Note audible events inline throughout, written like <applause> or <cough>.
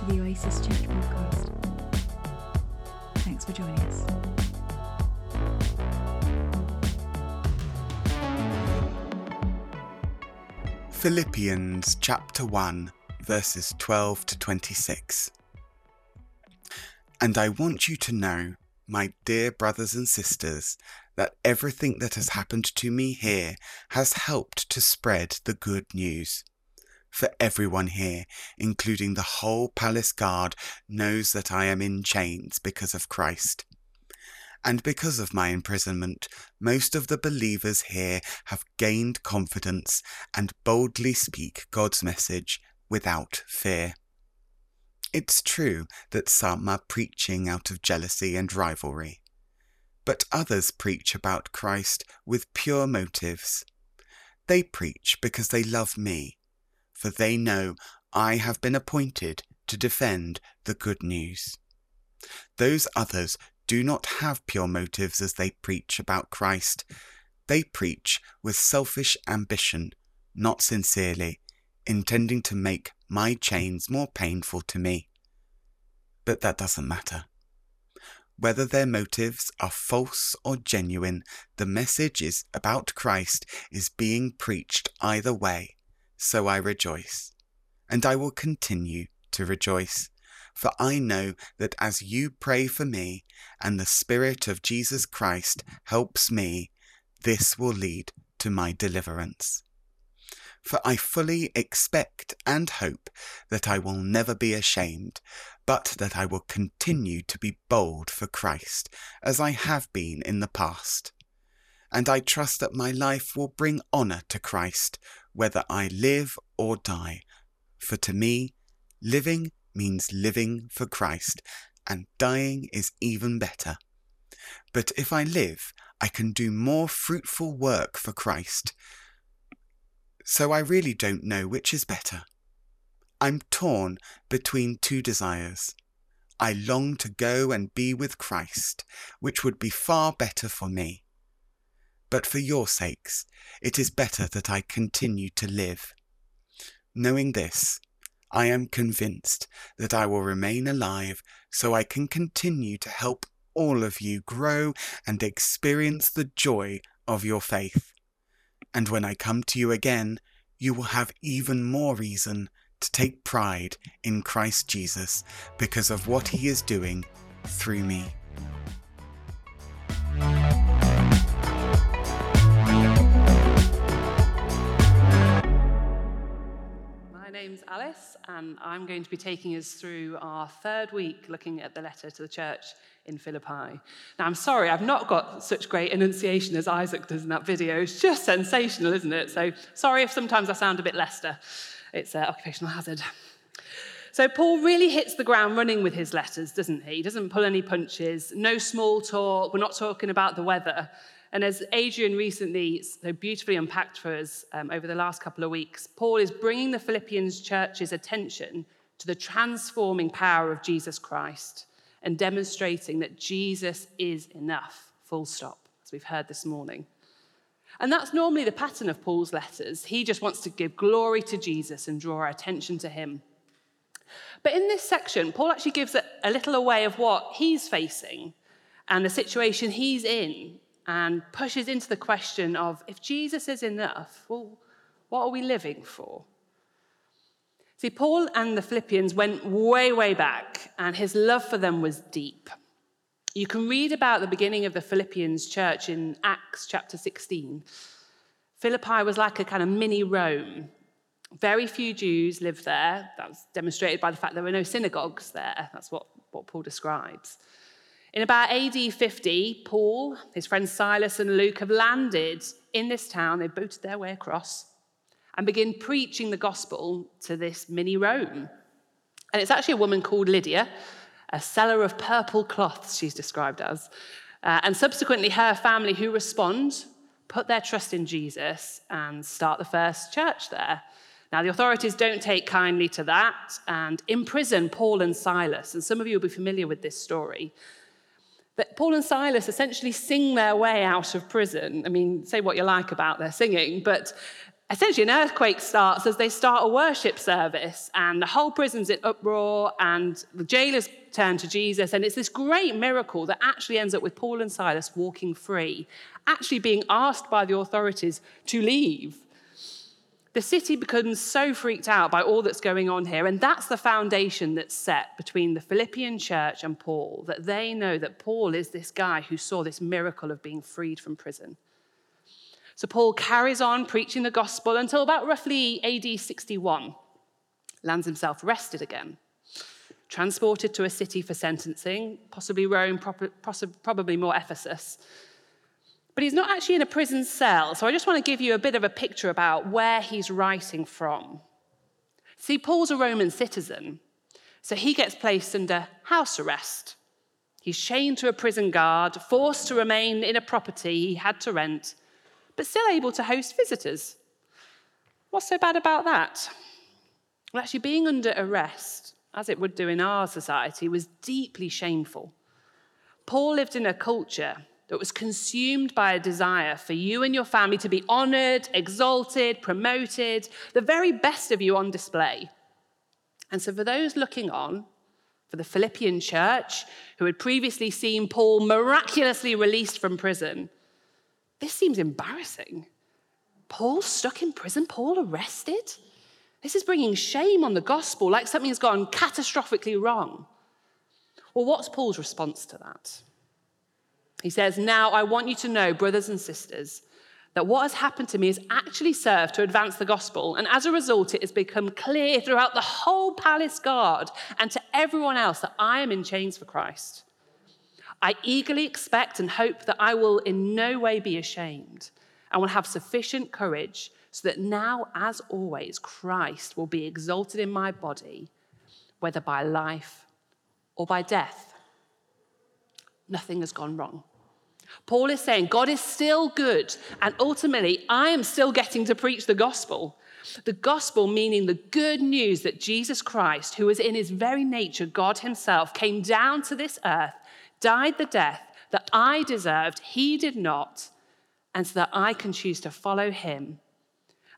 to the Oasis Church podcast. Thanks for joining us. Philippians chapter 1, verses 12 to 26. And I want you to know, my dear brothers and sisters, that everything that has happened to me here has helped to spread the good news. For everyone here, including the whole palace guard, knows that I am in chains because of Christ. And because of my imprisonment, most of the believers here have gained confidence and boldly speak God's message without fear. It's true that some are preaching out of jealousy and rivalry, but others preach about Christ with pure motives. They preach because they love me, for they know I have been appointed to defend the good news. Those others do not have pure motives as they preach about Christ. They preach with selfish ambition, not sincerely, intending to make my chains more painful to me. But that doesn't matter. Whether their motives are false or genuine, the message is about Christ is being preached either way, so I rejoice. And I will continue to rejoice for I know that as you pray for me and the Spirit of Jesus Christ helps me, this will lead to my deliverance. For I fully expect and hope that I will never be ashamed, but that I will continue to be bold for Christ, as I have been in the past. And I trust that my life will bring honour to Christ, whether I live or die. For to me, living means living for Christ, and dying is even better. But if I live, I can do more fruitful work for Christ. So I really don't know which is better. I'm torn between two desires. I long to go and be with Christ, which would be far better for me. But for your sakes, it is better that I continue to live. Knowing this, I am convinced that I will remain alive so I can continue to help all of you grow and experience the joy of your faith. And when I come to you again, you will have even more reason to take pride in Christ Jesus because of what he is doing through me. Alice, and I'm going to be taking us through our third week looking at the letter to the church in Philippi. Now, I'm sorry, I've not got such great enunciation as Isaac does in that video. It's just sensational, isn't it? So, sorry if sometimes I sound a bit Leicester. It's uh, occupational hazard. So, Paul really hits the ground running with his letters, doesn't he? He doesn't pull any punches, no small talk. We're not talking about the weather. And as Adrian recently so beautifully unpacked for us um, over the last couple of weeks, Paul is bringing the Philippians church's attention to the transforming power of Jesus Christ and demonstrating that Jesus is enough, full stop, as we've heard this morning. And that's normally the pattern of Paul's letters. He just wants to give glory to Jesus and draw our attention to him. But in this section, Paul actually gives a, a little away of what he's facing and the situation he's in and pushes into the question of if Jesus is enough, well, what are we living for? See, Paul and the Philippians went way, way back, and his love for them was deep. You can read about the beginning of the Philippians church in Acts chapter 16. Philippi was like a kind of mini Rome. Very few Jews lived there. That was demonstrated by the fact there were no synagogues there. That's what, what Paul describes. In about AD 50, Paul, his friends Silas and Luke have landed in this town. They've boated their way across and begin preaching the gospel to this mini Rome. And it's actually a woman called Lydia, a seller of purple cloths, she's described as. Uh, and subsequently, her family who respond, put their trust in Jesus, and start the first church there. Now, the authorities don't take kindly to that and imprison Paul and Silas. And some of you will be familiar with this story. But Paul and Silas essentially sing their way out of prison. I mean, say what you like about their singing, but essentially an earthquake starts as they start a worship service and the whole prison's in uproar and the jailers turn to jesus and it's this great miracle that actually ends up with paul and silas walking free actually being asked by the authorities to leave the city becomes so freaked out by all that's going on here and that's the foundation that's set between the philippian church and paul that they know that paul is this guy who saw this miracle of being freed from prison so Paul carries on preaching the gospel until about roughly AD 61, lands himself arrested again, transported to a city for sentencing, possibly Rome, probably more Ephesus. But he's not actually in a prison cell, so I just want to give you a bit of a picture about where he's writing from. See, Paul's a Roman citizen, so he gets placed under house arrest. He's chained to a prison guard, forced to remain in a property he had to rent, but still able to host visitors. What's so bad about that? Well, actually, being under arrest, as it would do in our society, was deeply shameful. Paul lived in a culture that was consumed by a desire for you and your family to be honored, exalted, promoted, the very best of you on display. And so, for those looking on, for the Philippian church, who had previously seen Paul miraculously released from prison, this seems embarrassing. Paul stuck in prison, Paul arrested? This is bringing shame on the gospel, like something's gone catastrophically wrong. Well, what's Paul's response to that? He says, Now I want you to know, brothers and sisters, that what has happened to me has actually served to advance the gospel. And as a result, it has become clear throughout the whole palace guard and to everyone else that I am in chains for Christ. I eagerly expect and hope that I will in no way be ashamed and will have sufficient courage so that now, as always, Christ will be exalted in my body, whether by life or by death. Nothing has gone wrong. Paul is saying God is still good, and ultimately, I am still getting to preach the gospel. The gospel meaning the good news that Jesus Christ, who is in his very nature God himself, came down to this earth died the death that I deserved, he did not, and so that I can choose to follow him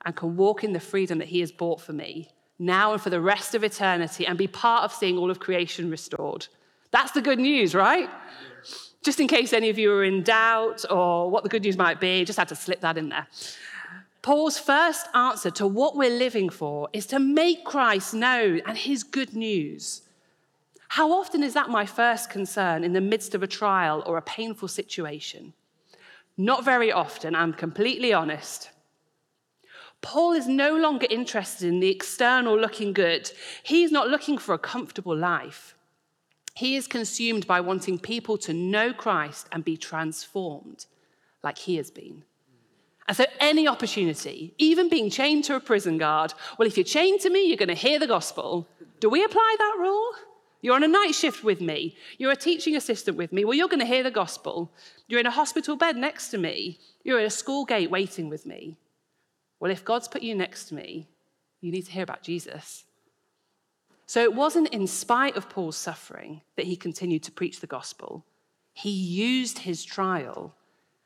and can walk in the freedom that he has bought for me now and for the rest of eternity and be part of seeing all of creation restored. That's the good news, right? Just in case any of you are in doubt or what the good news might be, just had to slip that in there. Paul's first answer to what we're living for is to make Christ known and his good news. How often is that my first concern in the midst of a trial or a painful situation? Not very often, I'm completely honest. Paul is no longer interested in the external looking good. He's not looking for a comfortable life. He is consumed by wanting people to know Christ and be transformed like he has been. And so, any opportunity, even being chained to a prison guard, well, if you're chained to me, you're going to hear the gospel. Do we apply that rule? You're on a night shift with me. You're a teaching assistant with me. Well, you're going to hear the gospel. You're in a hospital bed next to me. You're at a school gate waiting with me. Well, if God's put you next to me, you need to hear about Jesus. So it wasn't in spite of Paul's suffering that he continued to preach the gospel. He used his trial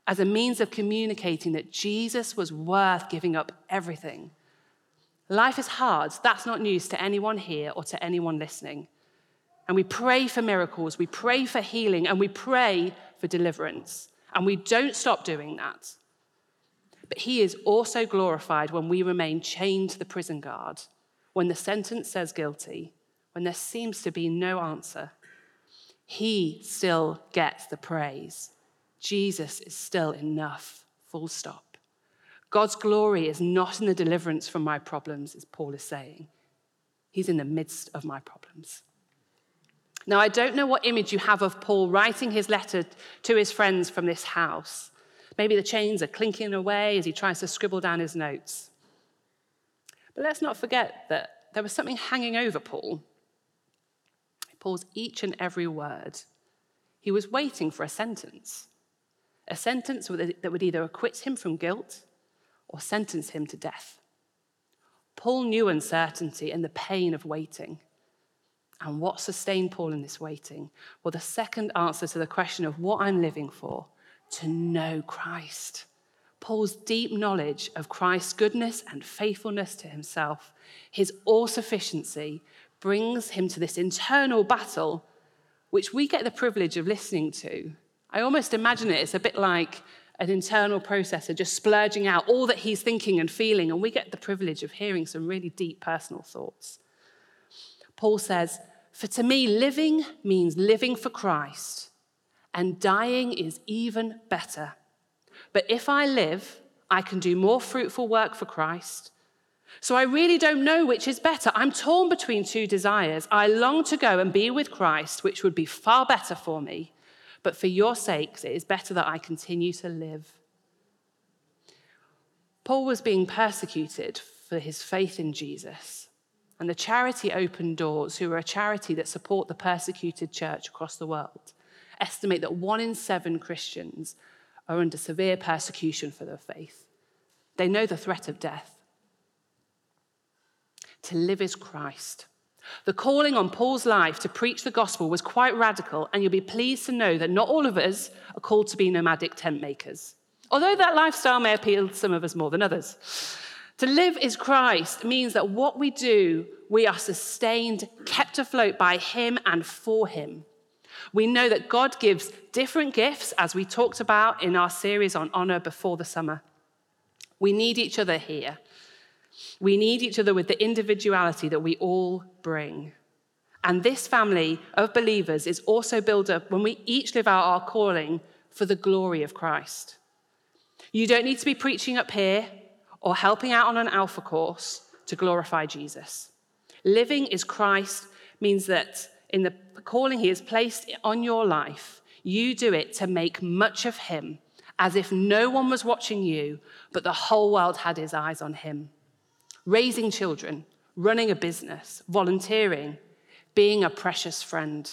as a means of communicating that Jesus was worth giving up everything. Life is hard. That's not news to anyone here or to anyone listening. And we pray for miracles, we pray for healing, and we pray for deliverance. And we don't stop doing that. But he is also glorified when we remain chained to the prison guard, when the sentence says guilty, when there seems to be no answer. He still gets the praise. Jesus is still enough, full stop. God's glory is not in the deliverance from my problems, as Paul is saying. He's in the midst of my problems. Now, I don't know what image you have of Paul writing his letter to his friends from this house. Maybe the chains are clinking away as he tries to scribble down his notes. But let's not forget that there was something hanging over Paul. Paul's each and every word. He was waiting for a sentence, a sentence that would either acquit him from guilt or sentence him to death. Paul knew uncertainty and the pain of waiting. And what sustained Paul in this waiting? Well, the second answer to the question of what I'm living for, to know Christ. Paul's deep knowledge of Christ's goodness and faithfulness to himself, his all sufficiency, brings him to this internal battle, which we get the privilege of listening to. I almost imagine it, it's a bit like an internal processor just splurging out all that he's thinking and feeling, and we get the privilege of hearing some really deep personal thoughts. Paul says, For to me, living means living for Christ, and dying is even better. But if I live, I can do more fruitful work for Christ. So I really don't know which is better. I'm torn between two desires. I long to go and be with Christ, which would be far better for me. But for your sakes, it is better that I continue to live. Paul was being persecuted for his faith in Jesus. And the charity Open Doors, who are a charity that support the persecuted church across the world, estimate that one in seven Christians are under severe persecution for their faith. They know the threat of death. To live is Christ. The calling on Paul's life to preach the gospel was quite radical, and you'll be pleased to know that not all of us are called to be nomadic tent makers, although that lifestyle may appeal to some of us more than others. To live is Christ means that what we do, we are sustained, kept afloat by Him and for Him. We know that God gives different gifts, as we talked about in our series on honor before the summer. We need each other here. We need each other with the individuality that we all bring. And this family of believers is also built up when we each live out our calling for the glory of Christ. You don't need to be preaching up here or helping out on an alpha course to glorify Jesus. Living is Christ means that in the calling he has placed on your life, you do it to make much of him, as if no one was watching you, but the whole world had his eyes on him raising children, running a business, volunteering, being a precious friend.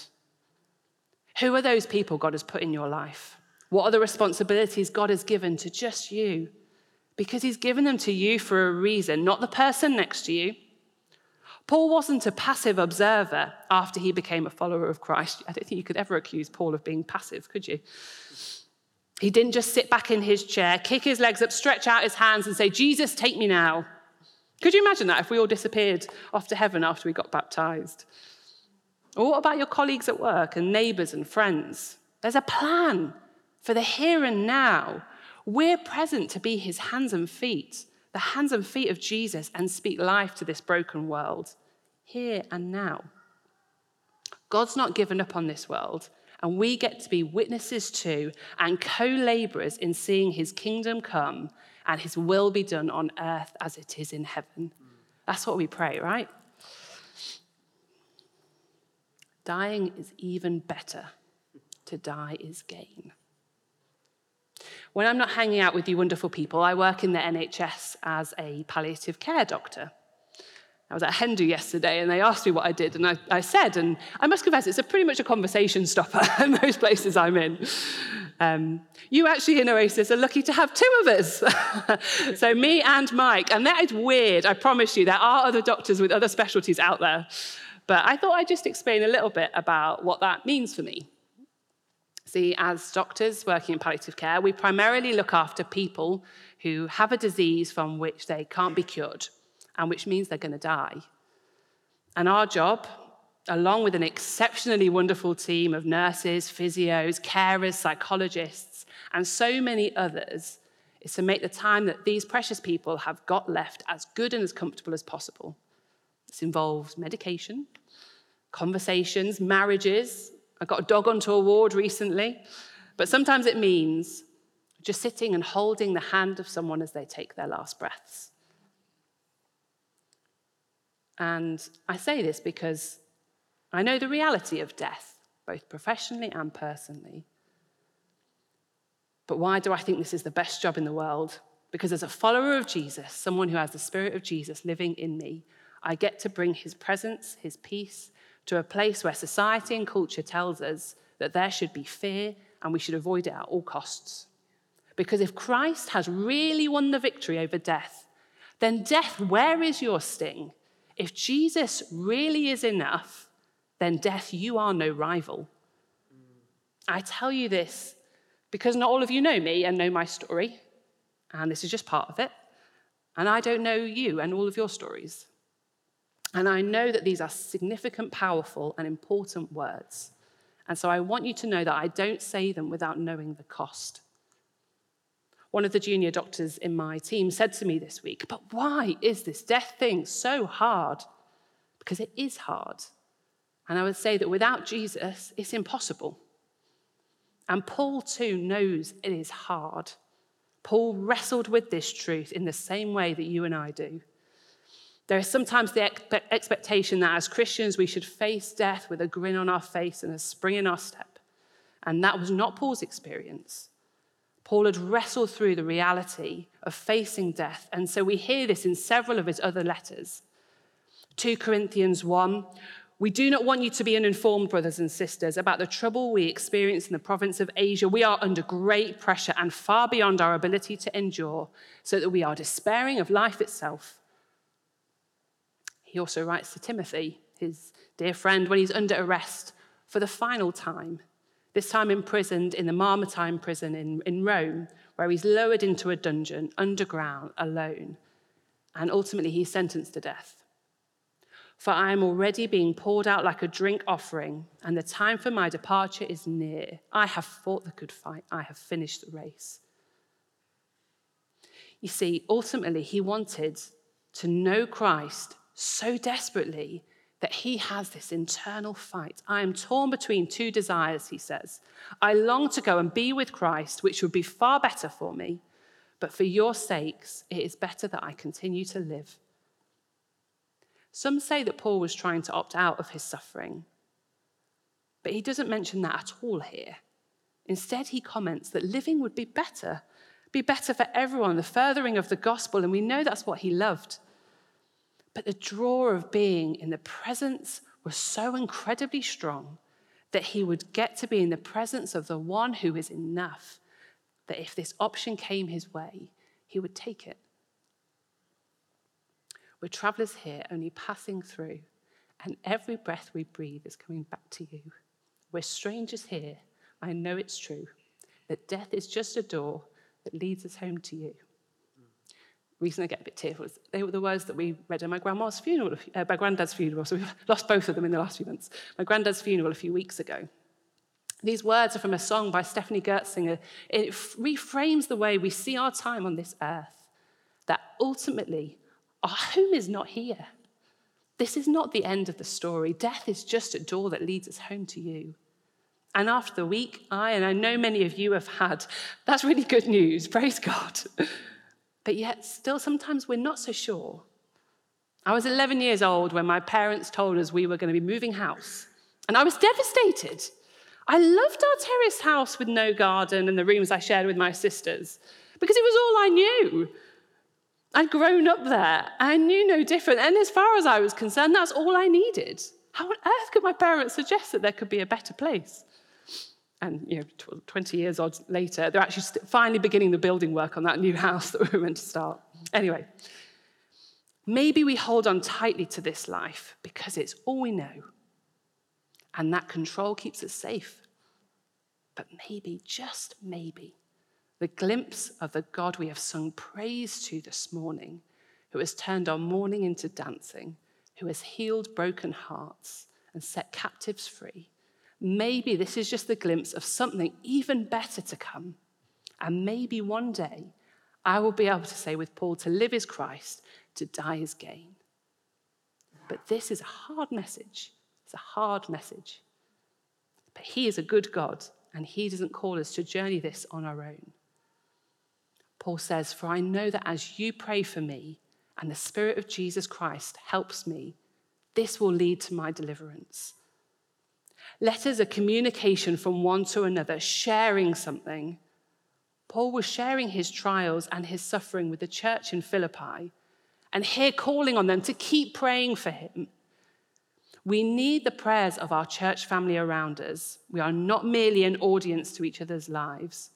Who are those people God has put in your life? What are the responsibilities God has given to just you? Because He's given them to you for a reason, not the person next to you. Paul wasn't a passive observer after he became a follower of Christ. I don't think you could ever accuse Paul of being passive, could you? He didn't just sit back in his chair, kick his legs up, stretch out his hands, and say, Jesus, take me now. Could you imagine that if we all disappeared off to heaven after we got baptized? Or what about your colleagues at work and neighbors and friends? There's a plan for the here and now. We're present to be his hands and feet, the hands and feet of Jesus, and speak life to this broken world, here and now. God's not given up on this world, and we get to be witnesses to and co laborers in seeing his kingdom come and his will be done on earth as it is in heaven. That's what we pray, right? Dying is even better. To die is gain. When I'm not hanging out with you wonderful people, I work in the NHS as a palliative care doctor. I was at Hendu yesterday and they asked me what I did, and I, I said, and I must confess, it's a pretty much a conversation stopper <laughs> in most places I'm in. Um, you actually in Oasis are lucky to have two of us. <laughs> so, me and Mike. And that is weird, I promise you. There are other doctors with other specialties out there. But I thought I'd just explain a little bit about what that means for me. See, as doctors working in palliative care, we primarily look after people who have a disease from which they can't be cured and which means they're going to die. And our job, along with an exceptionally wonderful team of nurses, physios, carers, psychologists, and so many others, is to make the time that these precious people have got left as good and as comfortable as possible. This involves medication, conversations, marriages. I got a dog onto a ward recently, but sometimes it means just sitting and holding the hand of someone as they take their last breaths. And I say this because I know the reality of death, both professionally and personally. But why do I think this is the best job in the world? Because as a follower of Jesus, someone who has the Spirit of Jesus living in me, I get to bring his presence, his peace, to a place where society and culture tells us that there should be fear and we should avoid it at all costs. Because if Christ has really won the victory over death, then death, where is your sting? If Jesus really is enough, then death, you are no rival. I tell you this because not all of you know me and know my story. and this is just part of it. And I don't know you and all of your stories. And I know that these are significant, powerful, and important words. And so I want you to know that I don't say them without knowing the cost. One of the junior doctors in my team said to me this week, But why is this death thing so hard? Because it is hard. And I would say that without Jesus, it's impossible. And Paul too knows it is hard. Paul wrestled with this truth in the same way that you and I do. There is sometimes the expectation that as Christians we should face death with a grin on our face and a spring in our step. And that was not Paul's experience. Paul had wrestled through the reality of facing death. And so we hear this in several of his other letters. 2 Corinthians 1 we do not want you to be uninformed, brothers and sisters, about the trouble we experience in the province of Asia. We are under great pressure and far beyond our ability to endure, so that we are despairing of life itself. He also writes to Timothy, his dear friend, when he's under arrest for the final time, this time imprisoned in the Mamertine prison in, in Rome, where he's lowered into a dungeon underground alone, and ultimately he's sentenced to death. For I am already being poured out like a drink offering, and the time for my departure is near. I have fought the good fight, I have finished the race. You see, ultimately, he wanted to know Christ so desperately that he has this internal fight. I am torn between two desires, he says. I long to go and be with Christ, which would be far better for me, but for your sakes, it is better that I continue to live. Some say that Paul was trying to opt out of his suffering, but he doesn't mention that at all here. Instead, he comments that living would be better, be better for everyone, the furthering of the gospel, and we know that's what he loved. But the draw of being in the presence was so incredibly strong that he would get to be in the presence of the one who is enough, that if this option came his way, he would take it. We're travelers here, only passing through, and every breath we breathe is coming back to you. We're strangers here. I know it's true that death is just a door that leads us home to you. Reason I get a bit tearful is they were the words that we read at my grandma's funeral, uh, my granddad's funeral. So we've <laughs> lost both of them in the last few months. My granddad's funeral a few weeks ago. These words are from a song by Stephanie Gretzinger. It reframes the way we see our time on this earth. That ultimately, Ah, our home is not here. This is not the end of the story. Death is just a door that leads us home to you. And after the week I, and I know many of you have had, that's really good news. Praise God. But yet, still, sometimes we're not so sure. I was 11 years old when my parents told us we were going to be moving house, and I was devastated. I loved our terrace house with no garden and the rooms I shared with my sisters because it was all I knew. I'd grown up there. I knew no different. And as far as I was concerned, that's all I needed. How on earth could my parents suggest that there could be a better place? And you know, 20 years odd later, they're actually finally beginning the building work on that new <laughs> house that we were meant to start. Anyway, maybe we hold on tightly to this life because it's all we know. And that control keeps us safe. But maybe, just maybe, the glimpse of the God we have sung praise to this morning, who has turned our mourning into dancing, who has healed broken hearts and set captives free. Maybe this is just the glimpse of something even better to come. And maybe one day I will be able to say with Paul, to live is Christ, to die is gain. But this is a hard message. It's a hard message. But He is a good God, and He doesn't call us to journey this on our own. Paul says, For I know that as you pray for me and the Spirit of Jesus Christ helps me, this will lead to my deliverance. Letters are communication from one to another, sharing something. Paul was sharing his trials and his suffering with the church in Philippi, and here calling on them to keep praying for him. We need the prayers of our church family around us. We are not merely an audience to each other's lives,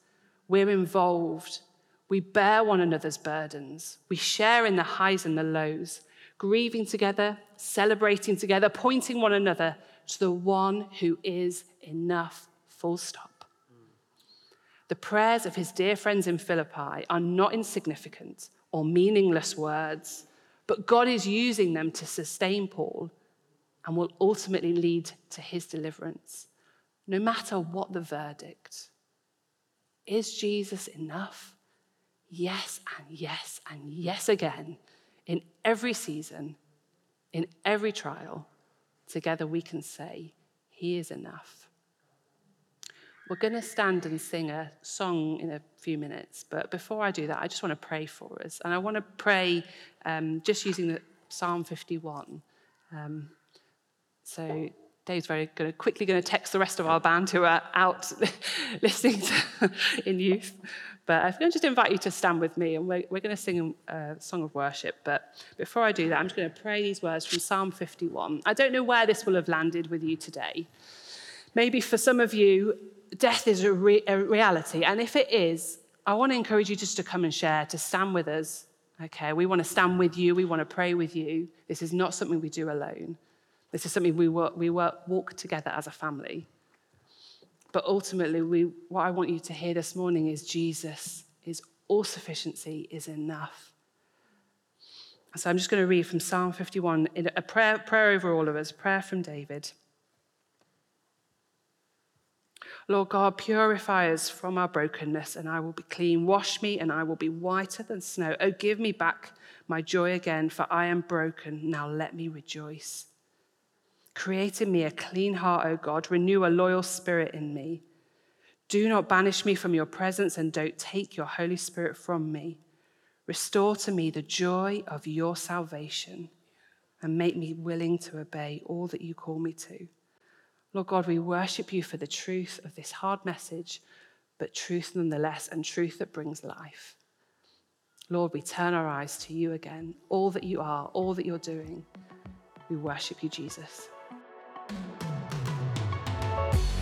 we're involved we bear one another's burdens. We share in the highs and the lows, grieving together, celebrating together, pointing one another to the one who is enough, full stop. The prayers of his dear friends in Philippi are not insignificant or meaningless words, but God is using them to sustain Paul and will ultimately lead to his deliverance, no matter what the verdict. Is Jesus enough? Yes, and yes, and yes again. In every season, in every trial, together we can say, He is enough. We're going to stand and sing a song in a few minutes, but before I do that, I just want to pray for us. And I want to pray um, just using the Psalm 51. Um, so Dave's very going to quickly going to text the rest of our band who are out <laughs> listening to, in youth. But I'm going to just invite you to stand with me, and we're, we're going to sing a song of worship. But before I do that, I'm just going to pray these words from Psalm 51. I don't know where this will have landed with you today. Maybe for some of you, death is a, re- a reality. And if it is, I want to encourage you just to come and share, to stand with us. Okay, we want to stand with you. We want to pray with you. This is not something we do alone. This is something we, work, we work, walk together as a family. But ultimately, we, what I want you to hear this morning is Jesus, His all sufficiency is enough. So I'm just going to read from Psalm 51, a prayer, prayer over all of us, prayer from David. Lord God, purify us from our brokenness, and I will be clean. Wash me, and I will be whiter than snow. Oh, give me back my joy again, for I am broken. Now let me rejoice. Create in me a clean heart, O God. Renew a loyal spirit in me. Do not banish me from your presence, and don't take your Holy Spirit from me. Restore to me the joy of your salvation, and make me willing to obey all that you call me to. Lord God, we worship you for the truth of this hard message, but truth nonetheless, and truth that brings life. Lord, we turn our eyes to you again, all that you are, all that you're doing. We worship you, Jesus. Bye.